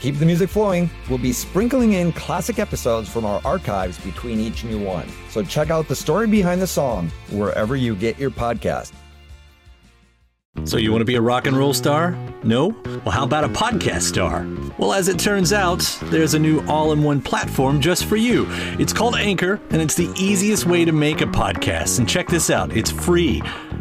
Keep the music flowing, we'll be sprinkling in classic episodes from our archives between each new one. So check out the story behind the song wherever you get your podcast. So, you want to be a rock and roll star? No? Well, how about a podcast star? Well, as it turns out, there's a new all in one platform just for you. It's called Anchor, and it's the easiest way to make a podcast. And check this out it's free.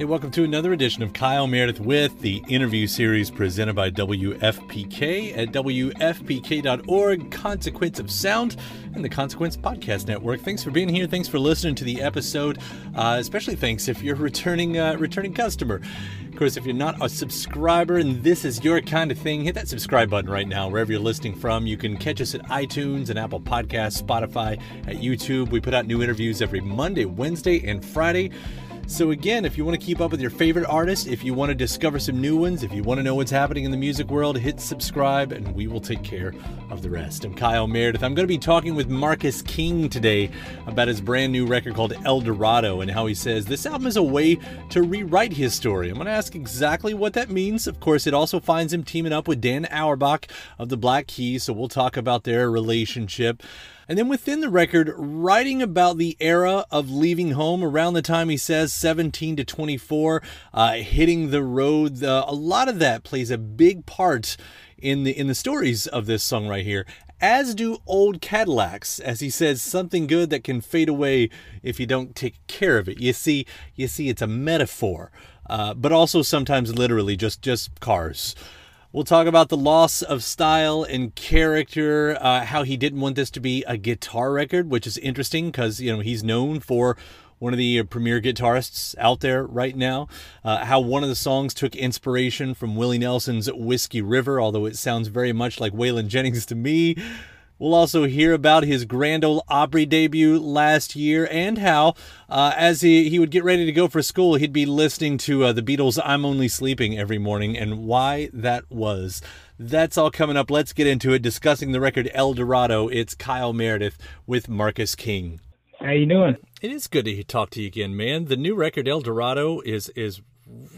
Hey, welcome to another edition of Kyle Meredith with the interview series presented by WFPK at WFPK.org, Consequence of Sound, and the Consequence Podcast Network. Thanks for being here. Thanks for listening to the episode. Uh, especially thanks if you're a returning uh, returning customer. Of course, if you're not a subscriber and this is your kind of thing, hit that subscribe button right now wherever you're listening from. You can catch us at iTunes and Apple Podcasts, Spotify, at YouTube. We put out new interviews every Monday, Wednesday, and Friday. So, again, if you want to keep up with your favorite artist, if you want to discover some new ones, if you want to know what's happening in the music world, hit subscribe and we will take care of the rest. I'm Kyle Meredith. I'm going to be talking with Marcus King today about his brand new record called El Dorado and how he says this album is a way to rewrite his story. I'm going to ask exactly what that means. Of course, it also finds him teaming up with Dan Auerbach of the Black Keys, so we'll talk about their relationship. And then within the record, writing about the era of leaving home around the time he says 17 to 24, uh, hitting the road. Uh, a lot of that plays a big part in the in the stories of this song right here. As do old Cadillacs, as he says, something good that can fade away if you don't take care of it. You see, you see, it's a metaphor, uh, but also sometimes literally just just cars. We'll talk about the loss of style and character, uh, how he didn't want this to be a guitar record, which is interesting because you know he's known for one of the premier guitarists out there right now. Uh, how one of the songs took inspiration from Willie Nelson's Whiskey River, although it sounds very much like Waylon Jennings to me. We'll also hear about his Grand Ole Opry debut last year and how, uh, as he, he would get ready to go for school, he'd be listening to uh, the Beatles' I'm Only Sleeping every morning and why that was. That's all coming up. Let's get into it. Discussing the record El Dorado, it's Kyle Meredith with Marcus King. How you doing? It is good to talk to you again, man. The new record El Dorado is is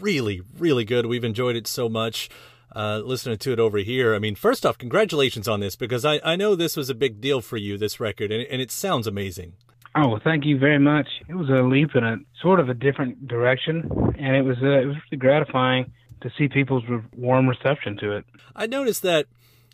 really really good. We've enjoyed it so much uh, listening to it over here. I mean, first off, congratulations on this because I, I know this was a big deal for you, this record, and, and it sounds amazing. Oh, well, thank you very much. It was a leap in a sort of a different direction, and it was uh, it was really gratifying to see people's warm reception to it. I noticed that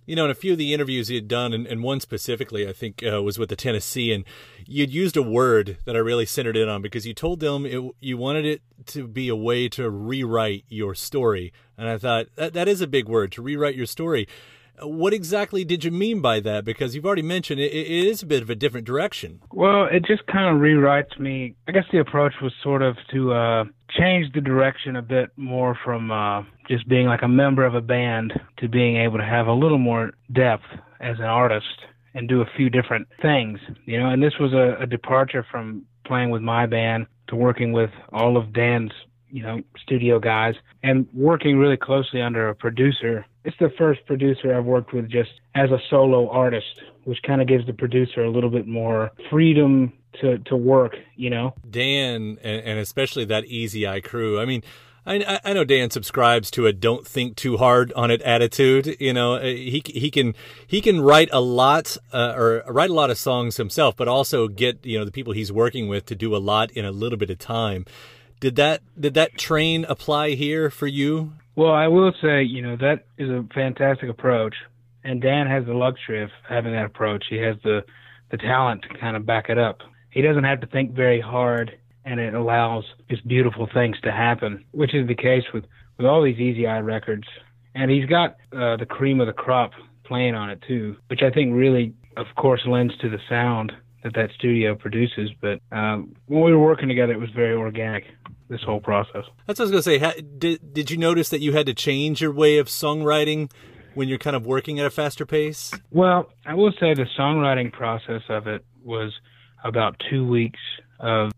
you know, in a few of the interviews he had done, and, and one specifically, I think, uh, was with the Tennessean, and you'd used a word that I really centered in on because you told them it, you wanted it to be a way to rewrite your story. And I thought that, that is a big word, to rewrite your story. What exactly did you mean by that? Because you've already mentioned it, it is a bit of a different direction. Well, it just kind of rewrites me. I guess the approach was sort of to uh, change the direction a bit more from uh, just being like a member of a band to being able to have a little more depth as an artist and do a few different things, you know. And this was a, a departure from playing with my band to working with all of Dan's, you know, studio guys and working really closely under a producer. It's the first producer I've worked with just as a solo artist, which kind of gives the producer a little bit more freedom to to work, you know. Dan and, and especially that Easy Eye crew. I mean, I, I know Dan subscribes to a "don't think too hard on it" attitude. You know, uh, he he can he can write a lot uh, or write a lot of songs himself, but also get you know the people he's working with to do a lot in a little bit of time. Did that did that train apply here for you? Well, I will say, you know, that is a fantastic approach, and Dan has the luxury of having that approach. He has the the talent to kind of back it up. He doesn't have to think very hard and it allows just beautiful things to happen, which is the case with, with all these Easy Eye records. And he's got uh, the cream of the crop playing on it too, which I think really, of course, lends to the sound that that studio produces. But um, when we were working together, it was very organic. This whole process. That's what I was gonna say. Did did you notice that you had to change your way of songwriting when you're kind of working at a faster pace? Well, I will say the songwriting process of it was about two weeks of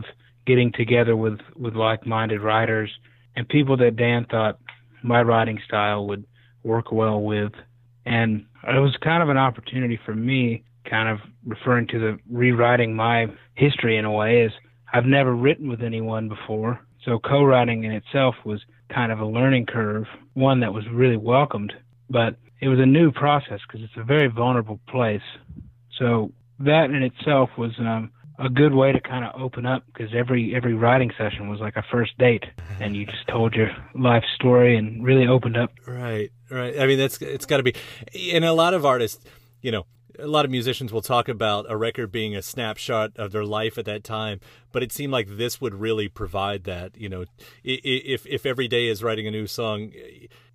getting together with with like-minded writers and people that Dan thought my writing style would work well with. And it was kind of an opportunity for me, kind of referring to the rewriting my history in a way, is I've never written with anyone before. So co-writing in itself was kind of a learning curve, one that was really welcomed, but it was a new process because it's a very vulnerable place. So that in itself was um, a good way to kind of open up because every every writing session was like a first date and you just told your life story and really opened up right right i mean that's it's got to be and a lot of artists you know a lot of musicians will talk about a record being a snapshot of their life at that time but it seemed like this would really provide that you know if if every day is writing a new song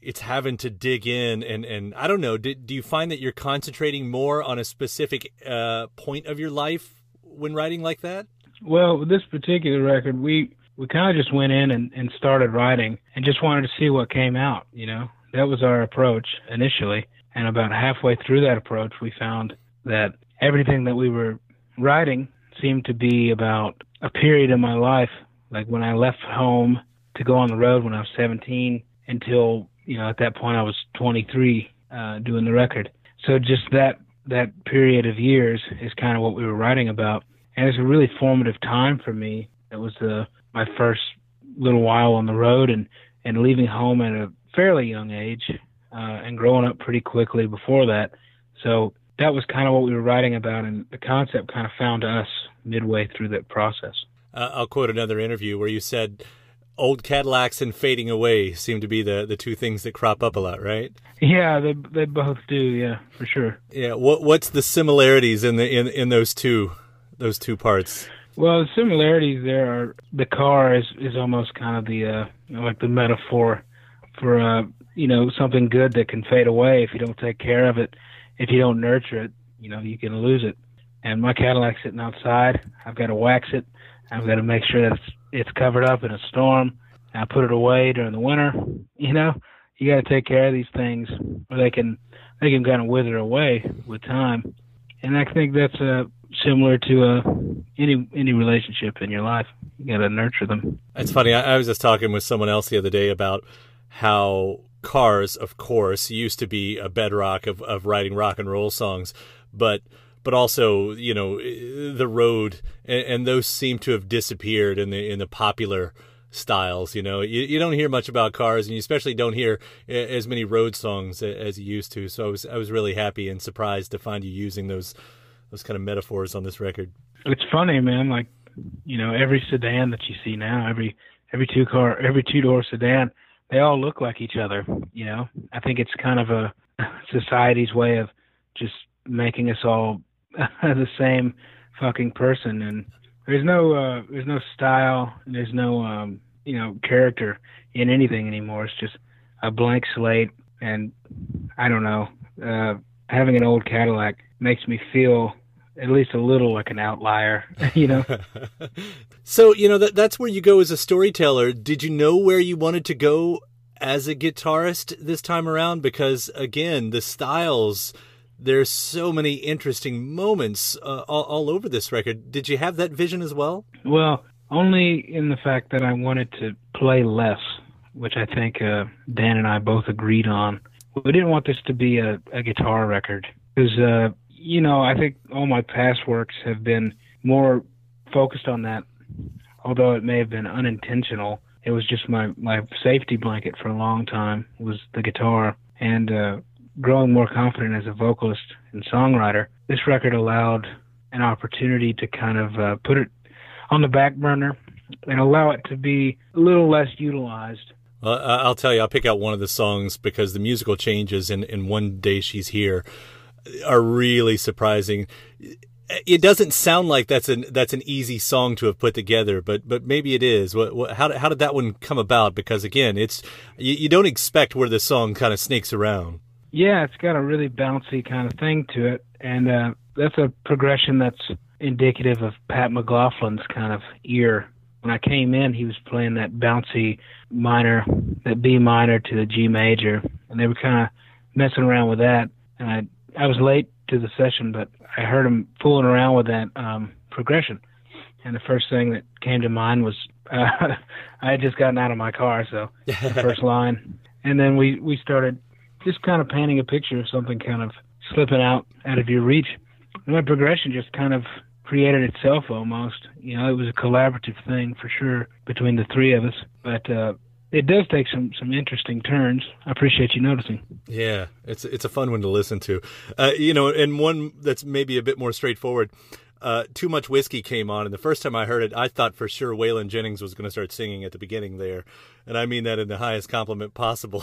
it's having to dig in and and i don't know do, do you find that you're concentrating more on a specific uh, point of your life when writing like that? Well, this particular record, we we kind of just went in and, and started writing and just wanted to see what came out. You know, that was our approach initially. And about halfway through that approach, we found that everything that we were writing seemed to be about a period in my life, like when I left home to go on the road when I was 17 until, you know, at that point I was 23 uh, doing the record. So just that that period of years is kind of what we were writing about, and it's a really formative time for me. It was uh, my first little while on the road and and leaving home at a fairly young age uh, and growing up pretty quickly before that. So that was kind of what we were writing about, and the concept kind of found us midway through that process. Uh, I'll quote another interview where you said old Cadillacs and fading away seem to be the the two things that crop up a lot, right? Yeah, they they both do. Yeah, for sure. Yeah. What what's the similarities in the in in those two those two parts? Well, the similarities there are the car is is almost kind of the uh, like the metaphor for uh, you know something good that can fade away if you don't take care of it, if you don't nurture it, you know you can lose it. And my Cadillac's sitting outside. I've got to wax it. I've got to make sure that it's it's covered up in a storm. I put it away during the winter. You know, you got to take care of these things, or they can they can kind of wither away with time. And I think that's uh, similar to uh, any any relationship in your life. You got to nurture them. It's funny. I, I was just talking with someone else the other day about how cars, of course, used to be a bedrock of, of writing rock and roll songs, but but also you know the road and, and, those seem to have disappeared in the in the popular styles you know. You, you don't hear much about cars and you especially don't hear as many road songs as you used to so I was I was really happy and surprised to find you using those those kind of metaphors on this record. It's funny man like you know every sedan that you see now every every two car every two door sedan they all look like each other you know? I think it's kind of a society's way of just making us all the same fucking person. And there's no uh there's no style and there's no um you know character in anything anymore. It's just a blank slate. And i don't know uh, having an old Cadillac makes me feel at least a little like an outlier, you know. so you know that that's where you go as a storyteller. Did you know where you wanted to go as a guitarist this time around? Because again, the styles. There's so many interesting moments uh, all, all over this record. Did you have that vision as well? Well, only in the fact that I wanted to play less, which I think uh, Dan and I both agreed on. We didn't want this to be a, a guitar record because uh, you know, I think all my past works have been more focused on that, although it may have been unintentional. It was just my, my safety blanket for a long time was the guitar. And uh, growing more confident as a vocalist and songwriter, this record allowed an opportunity to kind of uh, put it on the back burner and allow it to be a little less utilized. I'll tell you, I'll pick out one of the songs because the musical changes in, in One Day She's Here are really surprising. It doesn't sound like that's an that's an easy song to have put together, but but maybe it is. What, what how how did that one come about? Because again, it's you, you don't expect where the song kind of snakes around. Yeah, it's got a really bouncy kind of thing to it, and uh, that's a progression that's indicative of Pat McLaughlin's kind of ear. When I came in, he was playing that bouncy minor, that B minor to the G major, and they were kind of messing around with that. And I I was late to the session, but I heard him fooling around with that um, progression, and the first thing that came to mind was uh, I had just gotten out of my car, so the first line, and then we we started just kind of painting a picture of something kind of slipping out out of your reach. And my progression just kind of created itself almost. You know, it was a collaborative thing for sure between the three of us, but uh, it does take some some interesting turns. I appreciate you noticing. Yeah, it's it's a fun one to listen to. Uh, you know, and one that's maybe a bit more straightforward. Uh, Too Much Whiskey came on, and the first time I heard it, I thought for sure Waylon Jennings was going to start singing at the beginning there, and I mean that in the highest compliment possible.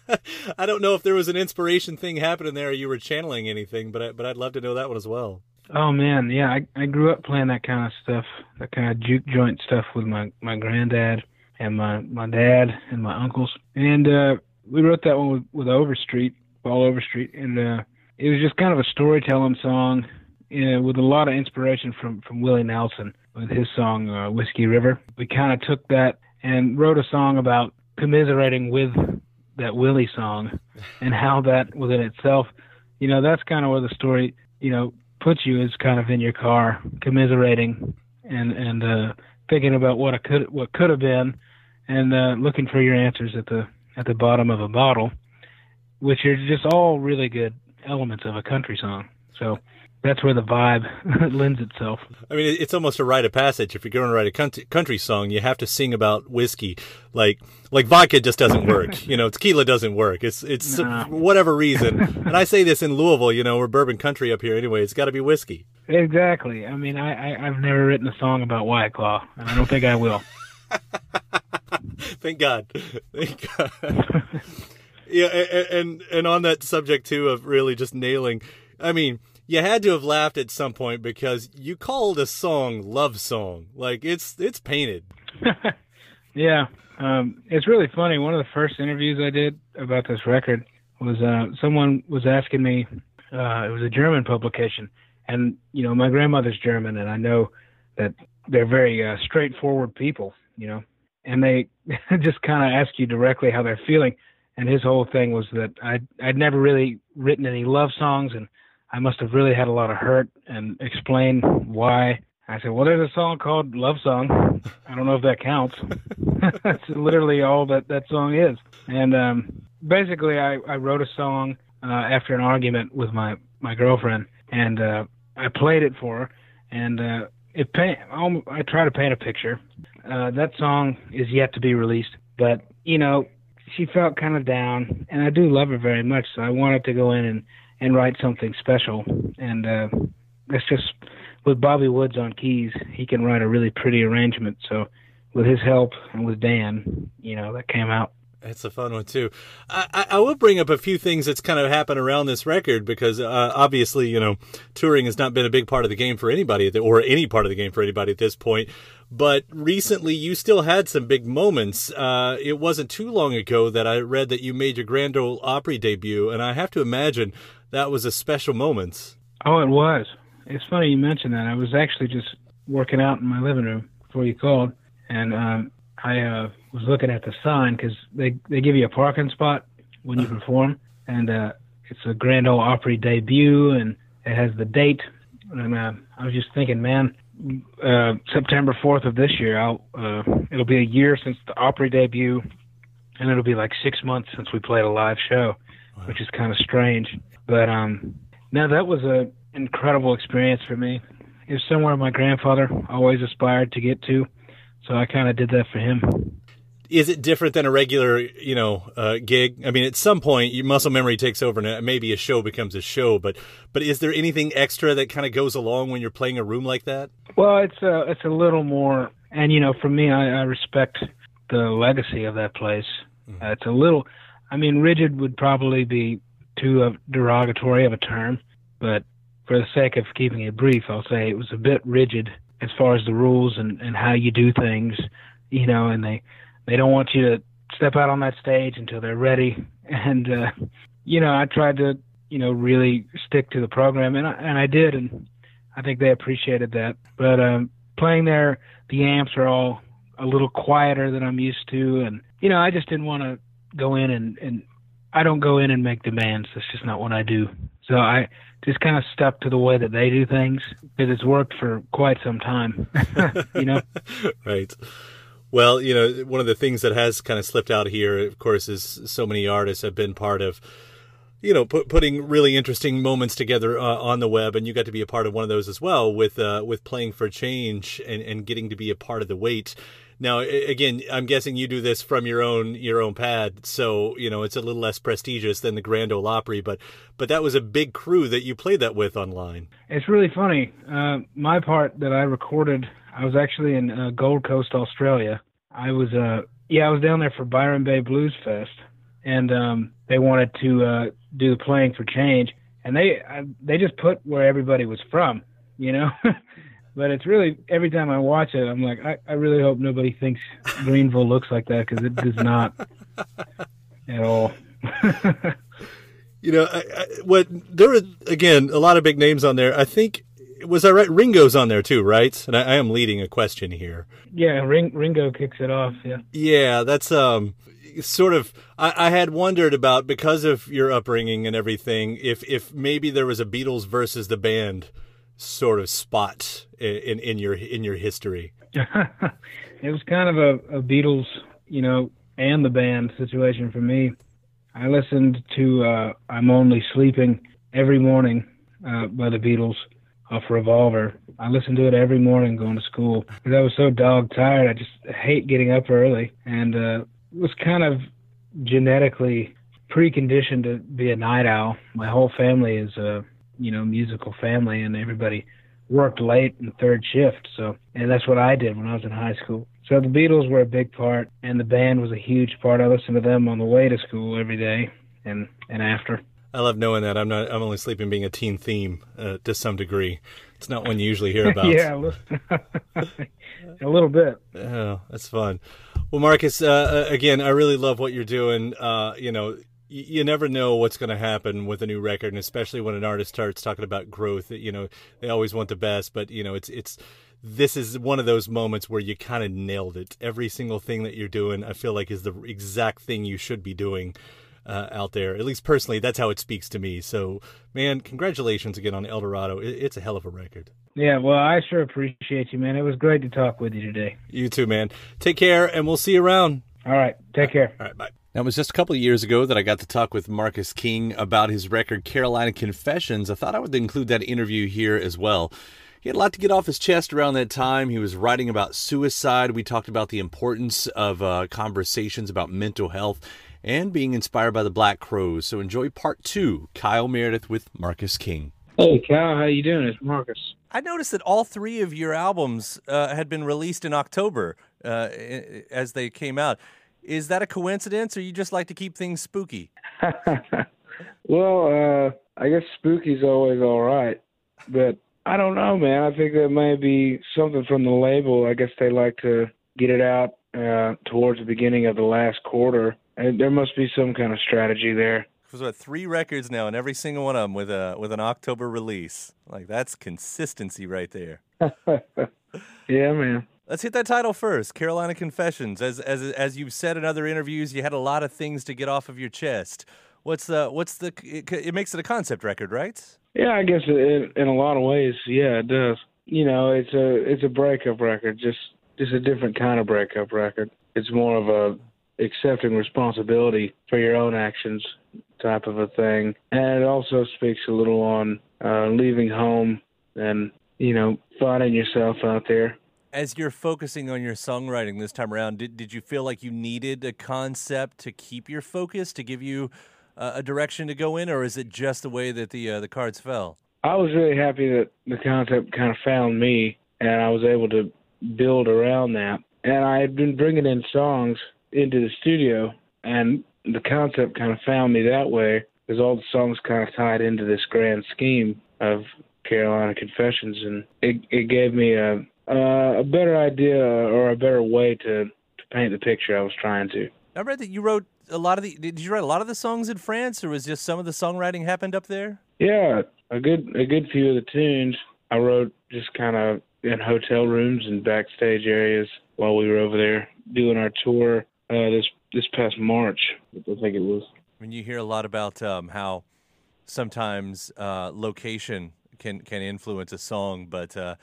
I don't know if there was an inspiration thing happening there, or you were channeling anything, but I, but I'd love to know that one as well. Oh man, yeah, I I grew up playing that kind of stuff, that kind of juke joint stuff with my my granddad and my my dad and my uncles, and uh, we wrote that one with, with Overstreet, Paul Overstreet, and uh, it was just kind of a storytelling song you know, with a lot of inspiration from from Willie Nelson with his song uh, Whiskey River. We kind of took that and wrote a song about commiserating with that Willie song and how that within itself, you know, that's kind of where the story, you know, puts you is kind of in your car commiserating and and uh thinking about what it could what could have been, and uh, looking for your answers at the at the bottom of a bottle, which are just all really good elements of a country song. So that's where the vibe lends itself. I mean, it's almost a rite of passage. If you're going to write a country, country song, you have to sing about whiskey. Like, like vodka just doesn't work. you know, tequila doesn't work. It's, it's no. whatever reason. and I say this in Louisville, you know, we're bourbon country up here anyway. It's got to be whiskey. Exactly. I mean, I, I, I've never written a song about White Claw, and I don't think I will. Thank God. Thank God. yeah, and, and on that subject too of really just nailing. I mean, you had to have laughed at some point because you called a song "Love Song." Like it's it's painted. yeah, um, it's really funny. One of the first interviews I did about this record was uh, someone was asking me. Uh, it was a German publication, and you know my grandmother's German, and I know that they're very uh, straightforward people. You know, and they just kind of ask you directly how they're feeling. And his whole thing was that I'd I'd never really written any love songs and I must have really had a lot of hurt and explain why. I said, well, there's a song called Love Song. I don't know if that counts. That's literally all that that song is. And um, basically, I, I wrote a song uh, after an argument with my, my girlfriend, and uh, I played it for her. And uh, it paint, I try to paint a picture. Uh, that song is yet to be released, but you know, she felt kind of down, and I do love her very much. So I wanted to go in and and write something special. And uh, that's just with Bobby Woods on keys, he can write a really pretty arrangement. So with his help and with Dan, you know, that came out. It's a fun one too. I, I will bring up a few things that's kind of happened around this record because uh, obviously, you know, touring has not been a big part of the game for anybody, or any part of the game for anybody at this point. but recently you still had some big moments. Uh, it wasn't too long ago that I read that you made your Grand Ole Opry debut, and I have to imagine that was a special moment. Oh, it was. It's funny you mentioned that. I was actually just working out in my living room before you called, and um, I uh, was looking at the sign because they they give you a parking spot when you perform, and uh, it's a Grand Ole Opry debut, and it has the date. And uh, I was just thinking, man, uh, September 4th of this year, I'll uh, it'll be a year since the Opry debut, and it'll be like six months since we played a live show, wow. which is kind of strange. But um, no, that was an incredible experience for me. It was somewhere my grandfather always aspired to get to, so I kind of did that for him is it different than a regular, you know, uh, gig? I mean, at some point, your muscle memory takes over, and maybe a show becomes a show. But, but is there anything extra that kind of goes along when you're playing a room like that? Well, it's a it's a little more, and you know, for me, I, I respect the legacy of that place. Mm-hmm. Uh, it's a little, I mean, rigid would probably be too uh, derogatory of a term, but for the sake of keeping it brief, I'll say it was a bit rigid as far as the rules and and how you do things, you know, and they they don't want you to step out on that stage until they're ready. And uh, you know, I tried to you know really stick to the program, and I, and I did, and I think they appreciated that. But um, playing there, the amps are all a little quieter than I'm used to, and you know, I just didn't want to go in and and I don't go in and make demands. That's just not what I do. So I just kind of stuck to the way that they do things because it's worked for quite some time. you know, right. Well, you know, one of the things that has kind of slipped out here, of course, is so many artists have been part of, you know, put, putting really interesting moments together uh, on the web, and you got to be a part of one of those as well with uh, with playing for change and, and getting to be a part of the Weight. Now, again, I'm guessing you do this from your own your own pad, so you know it's a little less prestigious than the Grand Ole Opry, but but that was a big crew that you played that with online. It's really funny. Uh, my part that I recorded I was actually in uh, Gold Coast, Australia. I was uh yeah, I was down there for Byron Bay Blues Fest, and um, they wanted to uh, do the playing for change, and they uh, they just put where everybody was from, you know. but it's really every time I watch it, I'm like, I, I really hope nobody thinks Greenville looks like that because it does not at all. you know, I, I, what there are again a lot of big names on there. I think was I right? Ringo's on there too, right? And I, I am leading a question here. Yeah, Ring, Ringo kicks it off. Yeah. Yeah, that's um sort of I, I, had wondered about because of your upbringing and everything if if maybe there was a Beatles versus the band sort of spot in in your in your history. it was kind of a, a Beatles, you know, and the band situation for me. I listened to uh, "I'm Only Sleeping" every morning uh, by the Beatles off Revolver. I listened to it every morning going to school because I was so dog tired. I just hate getting up early, and uh, was kind of genetically preconditioned to be a night owl. My whole family is a you know musical family, and everybody worked late in third shift. So, and that's what I did when I was in high school. So the Beatles were a big part, and the band was a huge part. I listened to them on the way to school every day and and after. I love knowing that I'm not. I'm only sleeping being a teen theme uh, to some degree. It's not one you usually hear about. yeah, a little bit. Oh, that's fun. Well, Marcus, uh, uh, again, I really love what you're doing. Uh, you know, you, you never know what's going to happen with a new record, and especially when an artist starts talking about growth. You know, they always want the best, but you know, it's it's this is one of those moments where you kind of nailed it. Every single thing that you're doing, I feel like, is the exact thing you should be doing uh, out there. At least personally, that's how it speaks to me. So, man, congratulations again on El Dorado. It, it's a hell of a record. Yeah, well, I sure appreciate you, man. It was great to talk with you today. You too, man. Take care, and we'll see you around. All right. Take care. All right. Bye. Now, it was just a couple of years ago that I got to talk with Marcus King about his record Carolina Confessions. I thought I would include that interview here as well. He had a lot to get off his chest around that time. He was writing about suicide. We talked about the importance of uh, conversations about mental health and being inspired by the Black Crowes. So enjoy part two, Kyle Meredith with Marcus King. Hey, Kyle, how you doing? It's Marcus. I noticed that all three of your albums uh, had been released in October uh, as they came out. Is that a coincidence, or you just like to keep things spooky? well, uh, I guess spooky's always all right, but I don't know, man. I think that may be something from the label. I guess they like to get it out uh, towards the beginning of the last quarter. And there must be some kind of strategy there. Because what three records now, and every single one of them with a with an October release. Like that's consistency right there. yeah, man. Let's hit that title first, Carolina Confessions. As as as you've said in other interviews, you had a lot of things to get off of your chest. What's the what's the it, it makes it a concept record, right? Yeah, I guess in, in a lot of ways, yeah, it does. You know, it's a it's a breakup record, just just a different kind of breakup record. It's more of a accepting responsibility for your own actions type of a thing. And it also speaks a little on uh, leaving home and, you know, finding yourself out there. As you're focusing on your songwriting this time around, did, did you feel like you needed a concept to keep your focus, to give you uh, a direction to go in, or is it just the way that the uh, the cards fell? I was really happy that the concept kind of found me, and I was able to build around that. And I had been bringing in songs into the studio, and the concept kind of found me that way because all the songs kind of tied into this grand scheme of Carolina Confessions, and it it gave me a uh, a better idea or a better way to to paint the picture I was trying to. I read that you wrote a lot of the. Did you write a lot of the songs in France, or was just some of the songwriting happened up there? Yeah, a good a good few of the tunes I wrote just kind of in hotel rooms and backstage areas while we were over there doing our tour uh, this this past March. I think it was. When you hear a lot about um, how sometimes uh, location can can influence a song, but uh,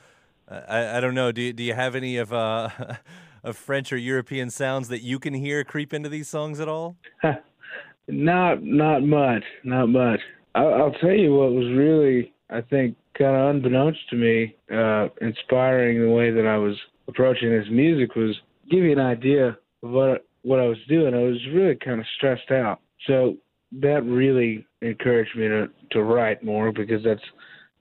I, I don't know. Do do you have any of uh, of French or European sounds that you can hear creep into these songs at all? not not much, not much. I, I'll tell you what was really I think kind of unbeknownst to me, uh, inspiring the way that I was approaching this music was give you an idea of what what I was doing. I was really kind of stressed out, so that really encouraged me to to write more because that's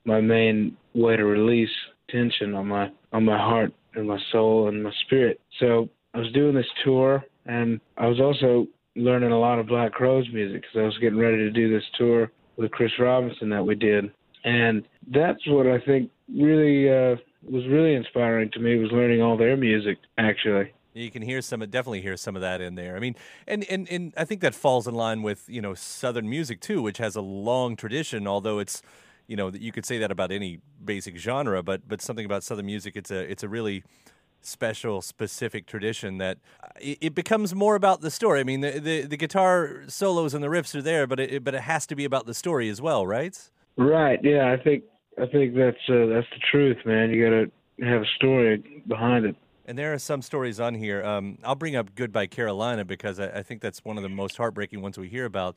my main way to release tension on my on my heart and my soul and my spirit. So I was doing this tour, and I was also learning a lot of Black Crowes music because I was getting ready to do this tour with Chris Robinson that we did, and that's what I think really uh, was really inspiring to me was learning all their music actually. You can hear some, definitely hear some of that in there. I mean, and, and, and I think that falls in line with, you know, Southern music too, which has a long tradition, although it's, you know, you could say that about any basic genre, but, but something about Southern music, it's a, it's a really special, specific tradition that uh, it, it becomes more about the story. I mean, the, the, the guitar solos and the riffs are there, but it, but it has to be about the story as well, right? Right. Yeah. I think, I think that's, uh, that's the truth, man. You got to have a story behind it. And there are some stories on here. Um, I'll bring up "Goodbye Carolina" because I, I, think that's one of the most heartbreaking ones we hear about.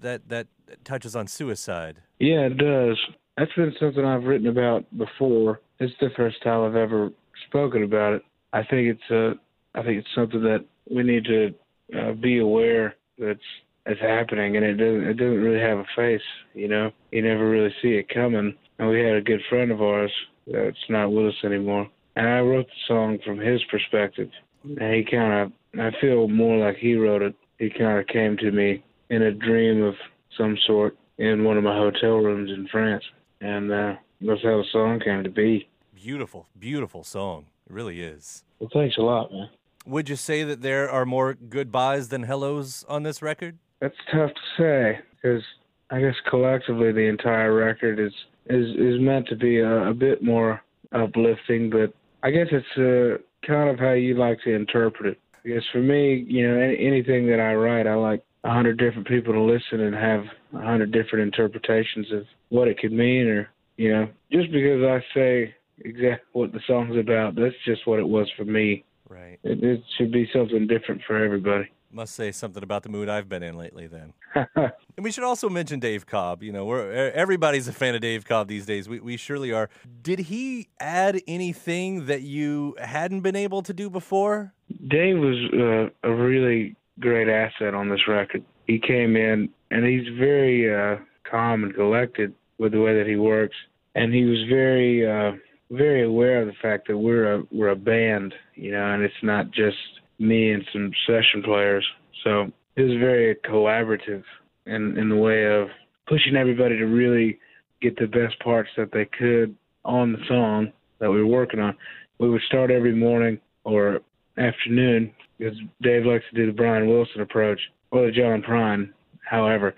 That that touches on suicide. Yeah, it does. That's been something I've written about before. It's the first time I've ever spoken about it. I think it's a, I think it's something that we need to uh, be aware that's that's happening, and it doesn't it doesn't really have a face. You know, you never really see it coming. And we had a good friend of ours that's not with us anymore and I wrote the song from his perspective. And he kind of, I feel more like he wrote it. He kind of came to me in a dream of some sort in one of my hotel rooms in France, and uh, that's how the song came to be. Beautiful, beautiful song. It really is. Well, thanks a lot, man. Would you say that there are more goodbyes than hellos on this record? That's tough to say because I guess collectively the entire record is is is meant to be a, a bit more uplifting, but I guess it's uh, kind of how you like to interpret it. Because for me, you know, any, anything that I write, I like a hundred different people to listen and have a hundred different interpretations of what it could mean, or you know, just because I say exactly what the song's about, that's just what it was for me. Right. It, it should be something different for everybody must say something about the mood I've been in lately. Then, and we should also mention Dave Cobb. You know, we're everybody's a fan of Dave Cobb these days. We we surely are. Did he add anything that you hadn't been able to do before? Dave was uh, a really great asset on this record. He came in and he's very uh, calm and collected with the way that he works, and he was very uh, very aware of the fact that we're a we're a band, you know, and it's not just me and some session players. So it was very collaborative in in the way of pushing everybody to really get the best parts that they could on the song that we were working on, we would start every morning or afternoon because Dave likes to do the Brian Wilson approach or the John Prine, however,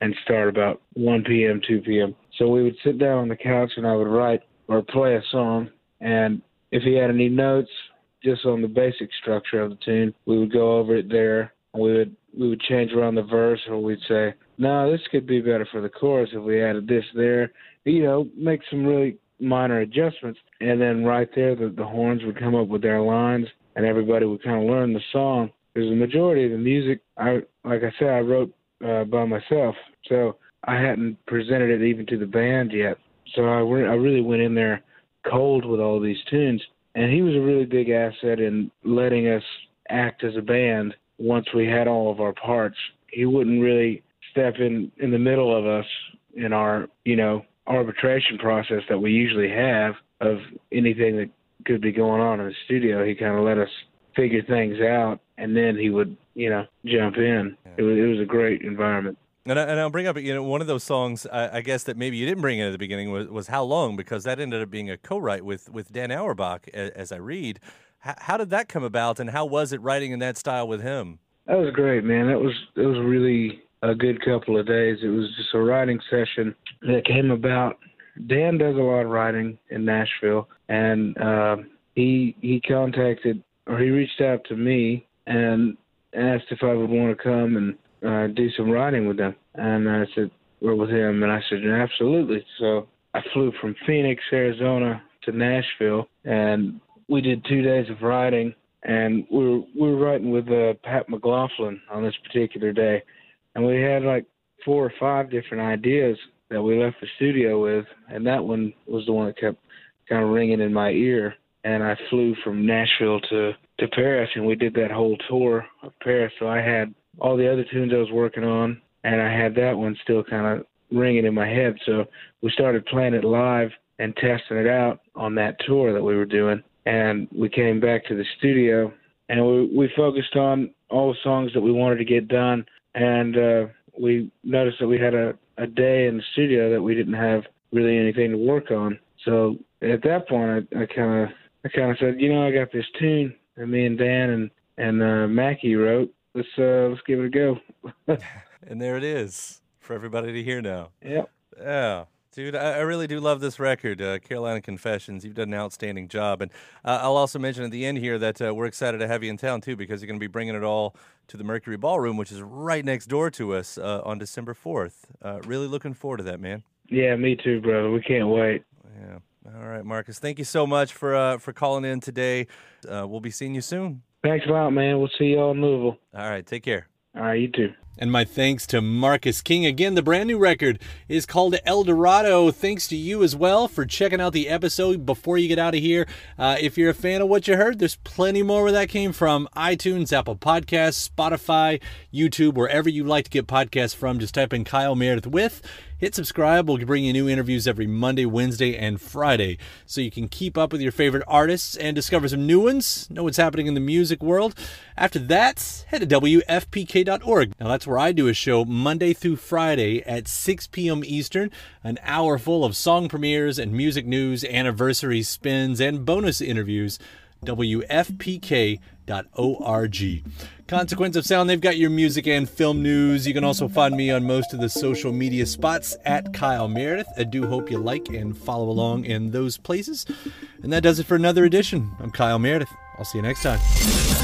and start about 1 p.m., 2 p.m. So we would sit down on the couch and I would write or play a song. And if he had any notes just on the basic structure of the tune, we would go over it there. We would we would change around the verse, or we'd say, "No, this could be better for the chorus if we added this there." You know, make some really minor adjustments, and then right there, the, the horns would come up with their lines, and everybody would kind of learn the song. Because the majority of the music, I like I said, I wrote uh, by myself, so I hadn't presented it even to the band yet. So I, re- I really went in there cold with all these tunes, and he was a really big asset in letting us act as a band once we had all of our parts. He wouldn't really step in in the middle of us in our, you know, arbitration process that we usually have of anything that could be going on in the studio. He kind of let us figure things out, and then he would, you know, jump in. It was it was a great environment. And, I, and I'll bring up, you know, one of those songs, I, I guess that maybe you didn't bring in at the beginning was, was How Long, because that ended up being a co-write with, with Dan Auerbach, as, as I read. H- how did that come about, and how was it writing in that style with him? That was great, man. That was it was really a good couple of days. It was just a writing session that came about. Dan does a lot of writing in Nashville, and uh, he he contacted or he reached out to me and asked if I would want to come and uh, do some writing with them. And I said, or with him, and I said, absolutely. So I flew from Phoenix, Arizona to Nashville, and we did two days of writing. And we were we were writing with uh, Pat McLaughlin on this particular day, and we had like four or five different ideas that we left the studio with, and that one was the one that kept kind of ringing in my ear. And I flew from Nashville to to Paris, and we did that whole tour of Paris. So I had all the other tunes I was working on, and I had that one still kind of ringing in my head. So we started playing it live and testing it out on that tour that we were doing. And we came back to the studio, and we we focused on all the songs that we wanted to get done. And uh, we noticed that we had a a day in the studio that we didn't have really anything to work on. So at that point, I kind of I kind of said, you know, I got this tune that me and Dan and and uh, Mackie wrote. Let's uh, let's give it a go. and there it is for everybody to hear now. Yep. Yeah. Dude, I, I really do love this record, uh, Carolina Confessions. You've done an outstanding job, and uh, I'll also mention at the end here that uh, we're excited to have you in town too, because you're going to be bringing it all to the Mercury Ballroom, which is right next door to us uh, on December fourth. Uh, really looking forward to that, man. Yeah, me too, brother. We can't wait. Yeah. All right, Marcus. Thank you so much for uh, for calling in today. we'll be seeing you soon. Thanks a lot, man. We'll see y'all in Louisville. All right, take care. All right, you too. And my thanks to Marcus King. Again, the brand new record is called El Dorado. Thanks to you as well for checking out the episode before you get out of here. Uh, if you're a fan of what you heard, there's plenty more where that came from iTunes, Apple Podcasts, Spotify, YouTube, wherever you like to get podcasts from. Just type in Kyle Meredith with. Hit subscribe. We'll bring you new interviews every Monday, Wednesday, and Friday so you can keep up with your favorite artists and discover some new ones, know what's happening in the music world. After that, head to WFPK.org. Now, that's where I do a show Monday through Friday at 6 p.m. Eastern, an hour full of song premieres and music news, anniversary spins, and bonus interviews. WFPK.org. Consequence of Sound, they've got your music and film news. You can also find me on most of the social media spots at Kyle Meredith. I do hope you like and follow along in those places. And that does it for another edition. I'm Kyle Meredith. I'll see you next time.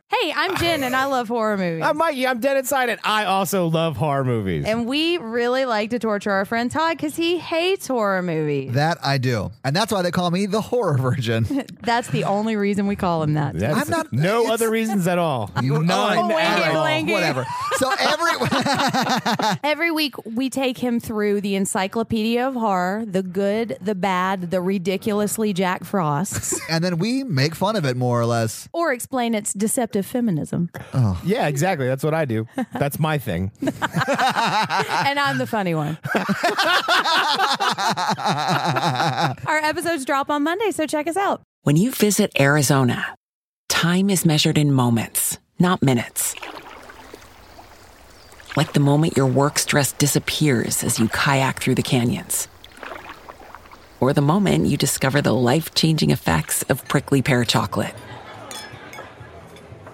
Hey, I'm Jen and I love horror movies. I'm Mikey. I'm dead inside and I also love horror movies. And we really like to torture our friend Todd because he hates horror movies. That I do. And that's why they call me the horror virgin. That's the only reason we call him that. That's I'm not- no it's- other reasons at all. You know, Oh, wanky blanky. whatever. So every Every week we take him through the encyclopedia of horror, the good, the bad, the ridiculously Jack Frosts, and then we make fun of it more or less. or explain its deceptive feminism. Oh. Yeah, exactly. That's what I do. That's my thing. and I'm the funny one. Our episodes drop on Monday, so check us out. When you visit Arizona, time is measured in moments, not minutes. Like the moment your work stress disappears as you kayak through the canyons. Or the moment you discover the life changing effects of prickly pear chocolate.